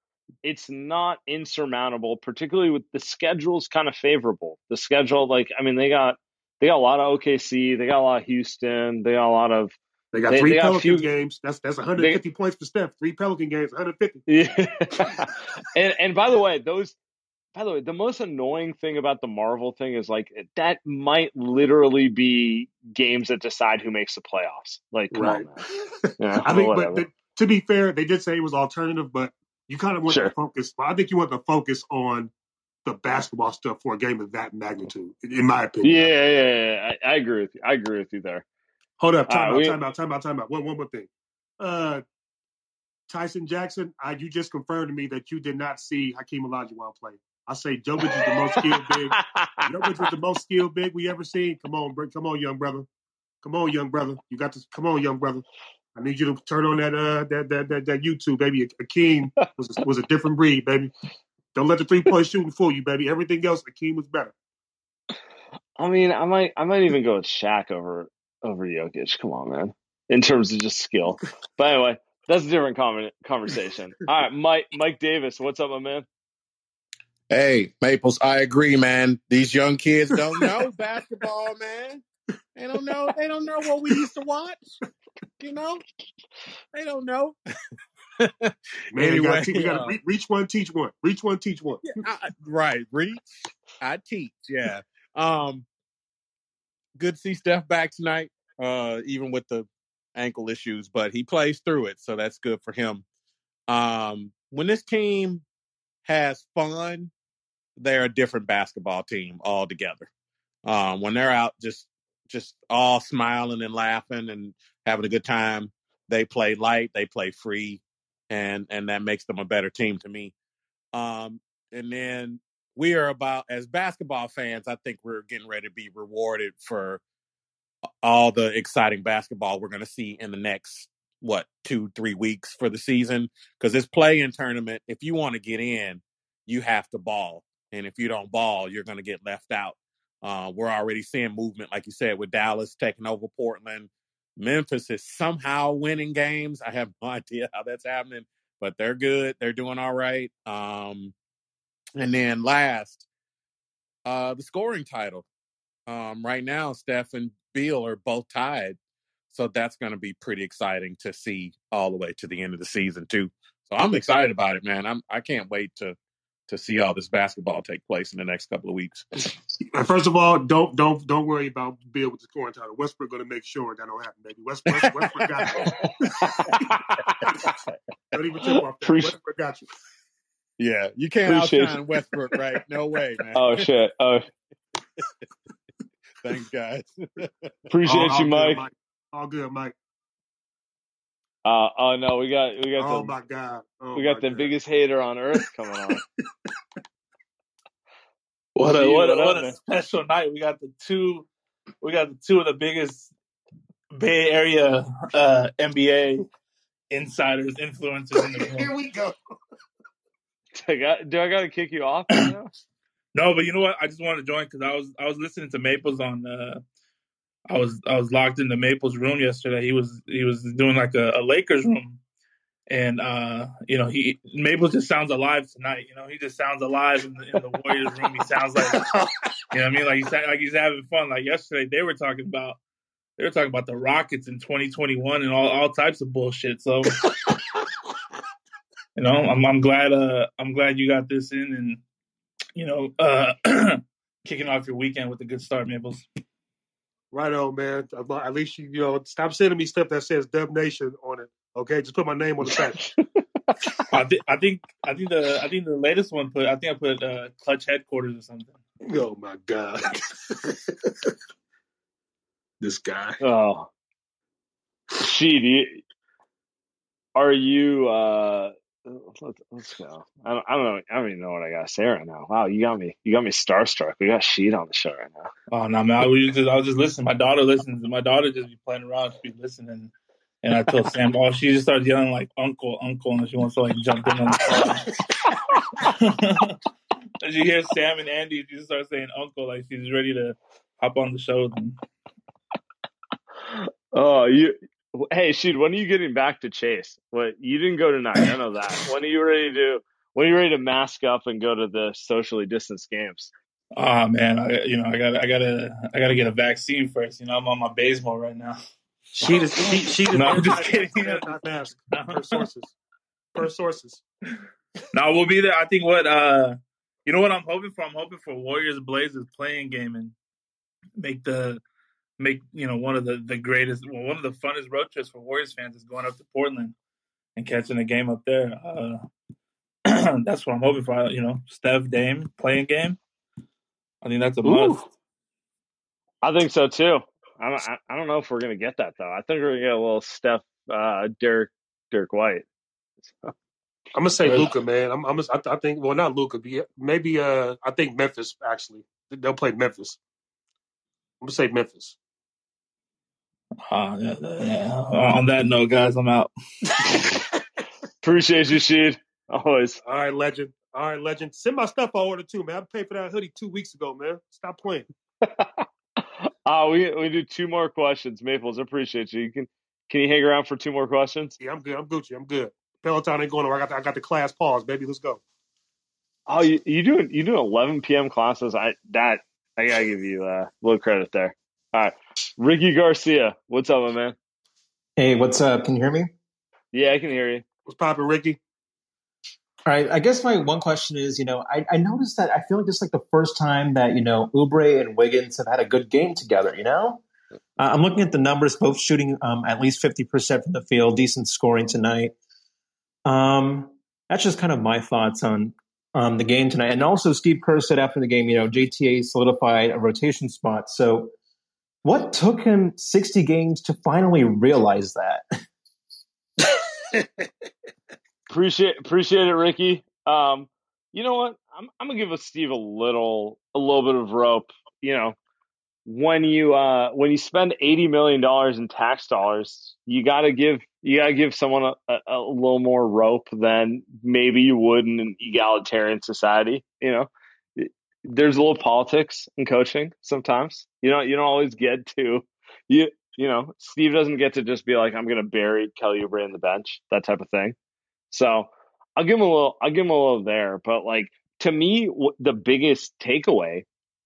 It's not insurmountable, particularly with the schedule's kind of favorable. The schedule, like I mean, they got they got a lot of OKC, they got a lot of Houston, they got a lot of They got They- three they got Pelican few- games. That's that's 150 points for Steph. Three Pelican games, 150. Yeah. and and by the way, those by the way, the most annoying thing about the Marvel thing is like that might literally be games that decide who makes the playoffs. Like, Right. Yeah, I think, whatever. but the, to be fair, they did say it was alternative, but you kind of want Sure. to focus. I think you want to focus on the basketball stuff for a game of that magnitude, in my opinion. Yeah, yeah, yeah. I, I agree with you. I agree with you there. Hold up, time right, out, we- time out, time out, time out. One, one more thing. Uh, Tyson Jackson, I, you just confirmed to me that you did not see Hakeem Olajuwon play. I say Jokic is the most skilled big. Jokic is the most skilled big we ever seen. Come on, bro. come on, young brother. Come on, young brother. You got this. Come on, young brother. I need you to turn on that uh that that that, that YouTube, baby. Hakeem was a, was a different breed, baby. Don't let the three point shooting fool you, baby. Everything else, Hakeem was better. I mean, I might, I might even go with Shaq over over Jokic. Come on, man. In terms of just skill. But anyway, that's a different con- conversation. All right, Mike, Mike Davis, what's up, my man? Hey, Maples, I agree, man. These young kids don't know basketball, man. They don't know. They don't know what we used to watch. You know, they don't know. Man, we Anyway, gotta, gotta uh, re- reach one, teach one. Reach one, teach one. I, right, reach. I teach. Yeah. Um. Good to see Steph back tonight. Uh, even with the ankle issues, but he plays through it, so that's good for him. Um, when this team has fun, they're a different basketball team altogether. Um, when they're out just just all smiling and laughing and having a good time, they play light, they play free, and and that makes them a better team to me. Um, and then we are about as basketball fans, I think we're getting ready to be rewarded for all the exciting basketball we're going to see in the next what two three weeks for the season because this play-in tournament if you want to get in you have to ball and if you don't ball you're going to get left out uh, we're already seeing movement like you said with dallas taking over portland memphis is somehow winning games i have no idea how that's happening but they're good they're doing all right um, and then last uh, the scoring title um, right now, Steph and Beal are both tied. So that's going to be pretty exciting to see all the way to the end of the season too. So I'm excited about it, man. I'm I can't wait to to see all this basketball take place in the next couple of weeks. First of all, don't don't don't worry about Beal with the scoring title. Westbrook going to make sure that don't happen, baby. Westbrook, Westbrook got you. Don't even tip off that. Appreciate- Westbrook got you. Yeah, you can't Appreciate outshine it. Westbrook, right? No way, man. Oh shit. Oh, Thanks, guys. appreciate All- all you, good, Mike. All good, Mike. Uh, oh no, we got we got Oh the my God. Oh we got the God. biggest hater on earth coming on. What a Steve, what a, what up, what a man? special night. We got the two we got the two of the biggest Bay Area uh, NBA insiders, influencers in the room. Here we go. I got, do I got to kick you off right now? No, but you know what? I just wanted to join because I was I was listening to Maples on. Uh, I was I was locked in the Maples room yesterday. He was he was doing like a, a Lakers room, and uh, you know he Maples just sounds alive tonight. You know he just sounds alive in the, in the Warriors room. He sounds like you know what I mean like he's like he's having fun. Like yesterday they were talking about they were talking about the Rockets in 2021 and all all types of bullshit. So you know I'm I'm glad uh I'm glad you got this in and you know uh kicking off your weekend with a good start, Maples. Right on, man. At least you, you know, stop sending me stuff that says Dub Nation on it. Okay, just put my name on the back. I think I think I think the I think the latest one put I think I put uh, clutch headquarters or something. oh my God. this guy. Oh, she, do are you? uh let's, let's go. I don't, I don't know. I don't even know what I gotta say right now. Wow, you got me. You got me starstruck. We got Sheed on the show right now. Oh no, man! I was just I was just listening. My daughter listens, and my daughter just be playing around. She be listening, and I told Sam, oh, she just started yelling like "uncle, uncle," and she wants to like jump in on the phone. and she hears Sam and Andy, she just starts saying "uncle" like she's ready to hop on the show. And Oh, you. Hey, Sheed, when are you getting back to Chase? What you didn't go tonight? I know that. When are you ready to? When are you ready to mask up and go to the socially distanced games? oh man, I you know I got to I gotta I gotta get a vaccine first. You know I'm on my baseball right now. She just, she, she just No, I'm just kidding. Not mask. Per sources. Per sources. No, we'll be there. I think what uh you know what I'm hoping for? I'm hoping for Warriors Blazers playing game and make the make you know one of the the greatest well, one of the funnest road trips for Warriors fans is going up to Portland and catching a game up there. Uh that's what I'm hoping for. You know, Steph Dame playing game. I think that's a Ooh. must. I think so too. I don't, I, I don't know if we're gonna get that though. I think we're gonna get a little Steph, uh, Dirk, Dirk White. I'm gonna say Luka, man. I'm, I'm I, I think well, not Luka, but maybe uh, I think Memphis actually. They'll play Memphis. I'm gonna say Memphis. Uh, yeah, yeah. On that note, guys, I'm out. Appreciate you, Sheed. Always. All right, legend. All right, legend. Send my stuff I ordered too, man. I paid for that hoodie two weeks ago, man. Stop playing. Uh, we we do two more questions. Maples, appreciate you. You can can you hang around for two more questions? Yeah, I'm good. I'm Gucci. I'm good. Peloton ain't going nowhere. I got the, I got the class pause, baby. Let's go. Oh, you you doing you doing 11 p.m. classes? I that I gotta give you uh, a little credit there. All right, Ricky Garcia, what's up, my man? Hey, what's up? Can you hear me? Yeah, I can hear you. What's poppin', Ricky? All right. I guess my one question is, you know, I, I noticed that I feel like this is like the first time that, you know, Oubre and Wiggins have had a good game together, you know? Uh, I'm looking at the numbers, both shooting um, at least 50% from the field, decent scoring tonight. Um, that's just kind of my thoughts on um, the game tonight. And also, Steve Kerr said after the game, you know, JTA solidified a rotation spot. So, what took him 60 games to finally realize that? Appreciate appreciate it, Ricky. Um, you know what? I'm I'm gonna give a Steve a little a little bit of rope. You know, when you uh when you spend eighty million dollars in tax dollars, you gotta give you gotta give someone a, a, a little more rope than maybe you would in an egalitarian society. You know, there's a little politics in coaching sometimes. You know, you don't always get to you. You know, Steve doesn't get to just be like, I'm going to bury Kelly Oubre in the bench, that type of thing. So I'll give him a little. I'll give him a little there. But like to me, w- the biggest takeaway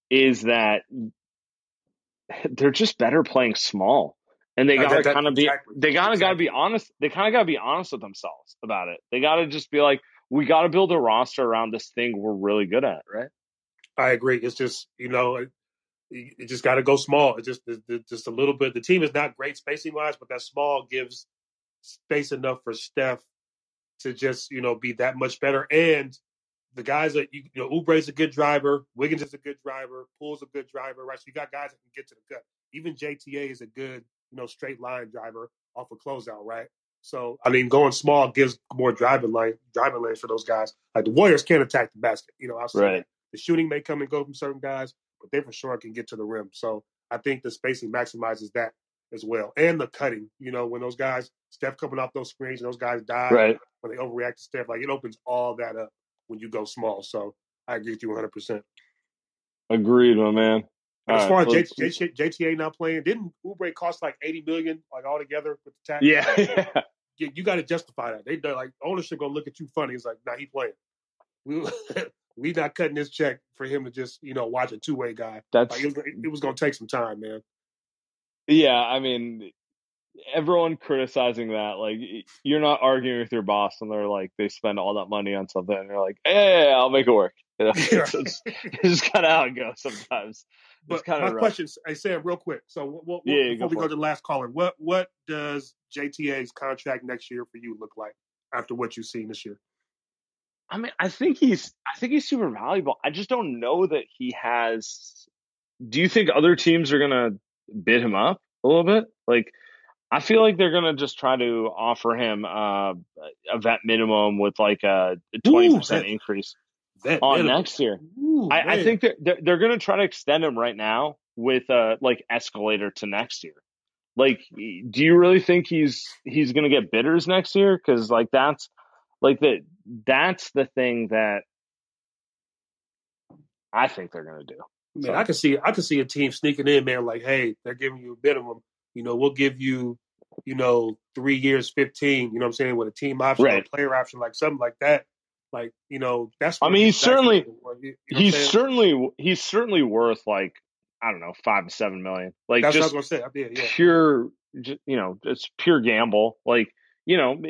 is that they're just better playing small, and they oh, gotta that- that- kind of be. exactly. They gotta gotta be honest. They kind of gotta be honest with themselves about it. They gotta just be like, we gotta build a roster around this thing we're really good at, right? I agree. It's just you know, it, it just got to go small. It just it- just a little bit. The team is not great spacing wise, but that small gives space enough for Steph to just you know be that much better. And the guys that you, you know, Oubre's a good driver, Wiggins is a good driver, Poole's a good driver, right? So you got guys that can get to the cut. Even JTA is a good you know straight line driver off a closeout, right? So I mean, going small gives more driving line driving lanes for those guys. Like the Warriors can't attack the basket. You know, I've seen Right. The shooting may come and go from certain guys, but they for sure can get to the rim. So I think the spacing maximizes that as well, and the cutting. You know, when those guys Steph coming off those screens and those guys die Right. when they overreact to Steph, like it opens all that up when you go small. So I agree with you 100. percent Agreed, my man. As far right, as J, J, JTA not playing, didn't Oubre cost like 80 million like all together with the tax? Yeah, yeah. you, you got to justify that. They like ownership gonna look at you funny. It's like, nah, he playing. We we not cutting this check for him to just you know watch a two way guy. That's- like, it, was, it was gonna take some time, man. Yeah, I mean, everyone criticizing that, like, you're not arguing with your boss, and they're like, they spend all that money on something, and you're like, hey, I'll make it work. You know, it's, it's, it's just kind of how it goes sometimes. It's But kind my rough. question, I said real quick. So what, what, Yeah, yeah, before go we go it. to the last caller, what what does JTA's contract next year for you look like after what you've seen this year? I mean, I think he's, I think he's super valuable. I just don't know that he has. Do you think other teams are gonna bid him up a little bit? Like, I feel like they're gonna just try to offer him uh, a vet minimum with like a twenty percent increase Vet on minimum. next year. Ooh, I, I think they're, they're going to try to extend him right now with a like escalator to next year. Like, do you really think he's he's going to get bidders next year? Because like that's like the that's the thing that I think they're going to do. Man, I can see I can see a team sneaking in, man. Like, hey, they're giving you a minimum. You know, we'll give you, you know, three years, fifteen. You know what I'm saying with a team option, or a player option, like something like that. Like, you know, that's. I mean, he's certainly you know he's certainly he's certainly worth like I don't know five to seven million. Like That's just what I was gonna say. Yeah. pure, you know, it's pure gamble. Like, you know,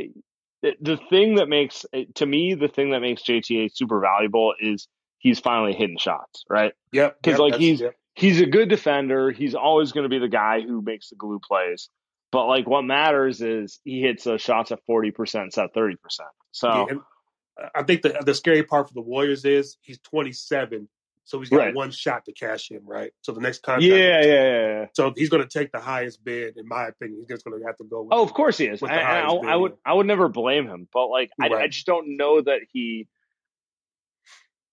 the, the thing that makes, eh, to me, the thing that makes JTA super valuable is he's finally hitting shots, right? Yep. Because yep, like he's yep. he's a good defender. He's always going to be the guy who makes the glue plays. But like, what matters is he hits those shots at forty percent, instead of thirty percent. So Yeah, uh, I think the the scary part for the Warriors is he's 27, so he's got Right. one shot to cash in, right? So the next contract. Yeah, yeah, yeah, yeah. So he's going to take the highest bid, in my opinion. He's just going to have to go. With Oh, of course he is. And, I, I would. I would never blame him. But like, I, I just don't know that he.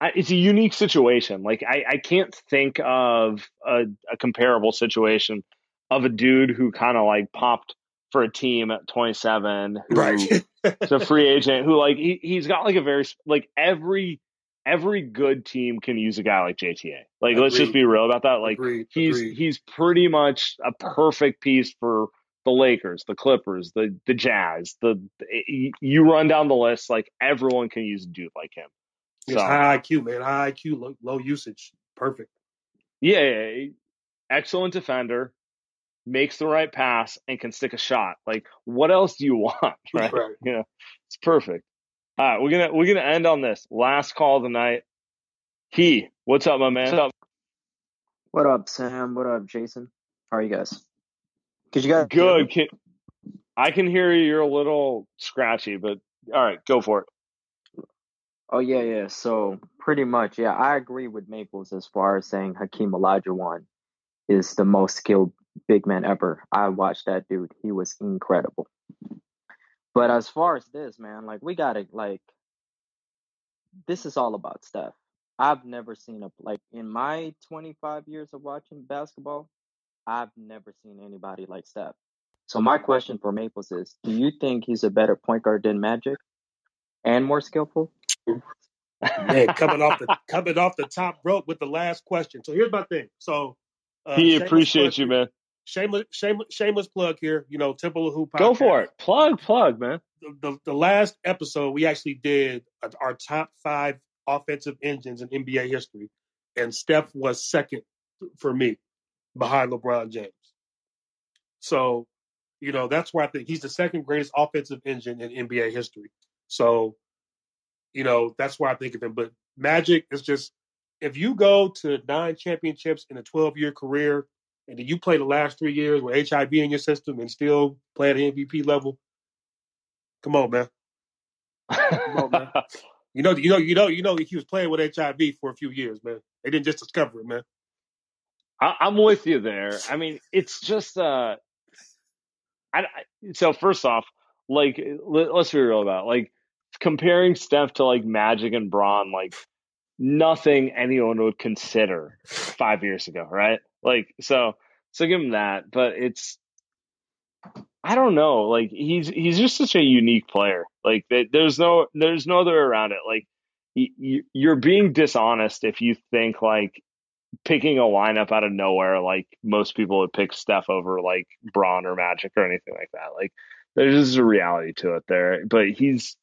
I, it's a unique situation. Like, I, I can't think of a, a comparable situation of a dude who kind of like popped for a team at 27, who Right. it's a free agent, who like he, he's got like a very like every every good team can use a guy like JTA. Like, let's just be real about that. Like, Agreed. he's Agreed. he's pretty much a perfect piece for the Lakers, the Clippers, the the Jazz. The eh, you run down the list, like everyone can use a dude like him. It's So high IQ, man. High IQ, low, low usage. Perfect. yeah, yeah, yeah. excellent defender, makes the right pass, and can stick a shot. Like what else do you want, right? Right. You know, it's perfect. All right, we're gonna we're gonna end on this last call of the night. He, what's up, my man? What's up? What up, Sam? What up, Jason? How are you guys? Could you guys? Good. Can, I can hear you. You're a little scratchy, but all right, go for it. Oh yeah, yeah. So pretty much, yeah, I agree with Maples as far as saying Hakeem Olajuwon is the most skilled big man ever. I watched that dude; he was incredible. But as far as this, man, like we gotta like this is all about Steph. I've never seen a like in my 25 years of watching basketball, I've never seen anybody like Steph. So my question for Maples is, do you think he's a better point guard than Magic and more skillful? Man, coming off the coming off the top rope with the last question. So here's my thing. So uh, he appreciates you, man. Shameless, shameless, shameless plug here. You know, Temple of Hoop. Go for it. Plug, plug, man. The, the, the last episode, we actually did our top five offensive engines in NBA history, and Steph was second for me, behind LeBron James. So, you know, that's why I think he's the second greatest offensive engine in NBA history. So, you know, that's why I think of him. But Magic is just if you go to nine championships in a 12 year career and then you play the last three years with HIV in your system and still play at an MVP level, come on, man. Come on, man. You know, you know, you know, you know, he was playing with HIV for a few years, man. They didn't just discover it, man. I, I'm with you there. I mean, it's just uh, I, I so first off, like let, us be real about it. like comparing Steph to like Magic and Bron, like nothing anyone would consider five years ago, right? Like so, so give him that. But it's I don't know. Like he's he's just such a unique player. Like there's no there's no other around it. Like you're being dishonest if you think like picking a lineup out of nowhere, like most people would pick Steph over like Bron or Magic or anything like that. Like there's just a reality to it there. But he's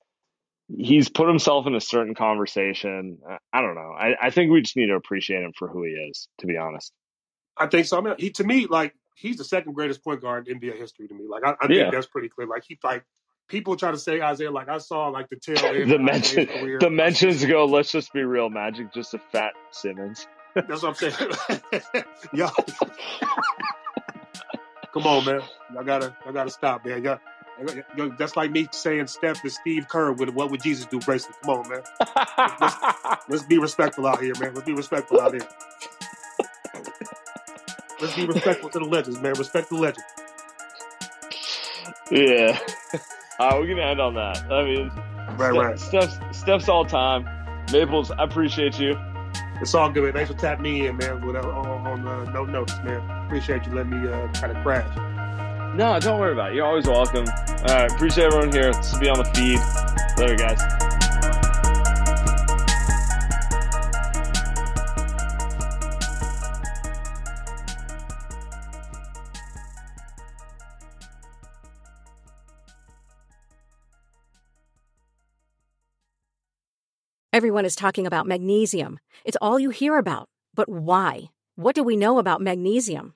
he's put himself in a certain conversation. I- I don't know. I, I think we just need to appreciate him for who he is, to be honest. I think so. I mean, he to me, like he's the second greatest point guard in NBA history to me. Like I, I Yeah. think that's pretty clear. Like he like people try to say Isiah. Like I saw like the tail end the mention career. the mentions go, let's just be real, Magic, just a fat Simmons. That's what I'm saying. Yo, come on, man. Y'all gotta, y'all gotta stop, man. Y'all, y'all- that's like me saying Steph to Steve Kerr with "What would Jesus do?" bracelet. Come on, man. Let's, let's be respectful out here, man. Let's be respectful out here. Let's be respectful to the legends, man. Respect the legend. Yeah. All right, we're gonna end on that. I mean, Right, Ste- right. Steph's, Steph's all time. Maples, I appreciate you. It's all good, man. Thanks for tapping me in, man. With uh, on, on uh, no notes, man. Appreciate you letting me uh, kind of crash. No, don't worry about it. You're always welcome. All right, appreciate everyone here. This will be on the feed. Later, guys. Everyone is talking about magnesium. It's all you hear about. But why? What do we know about magnesium?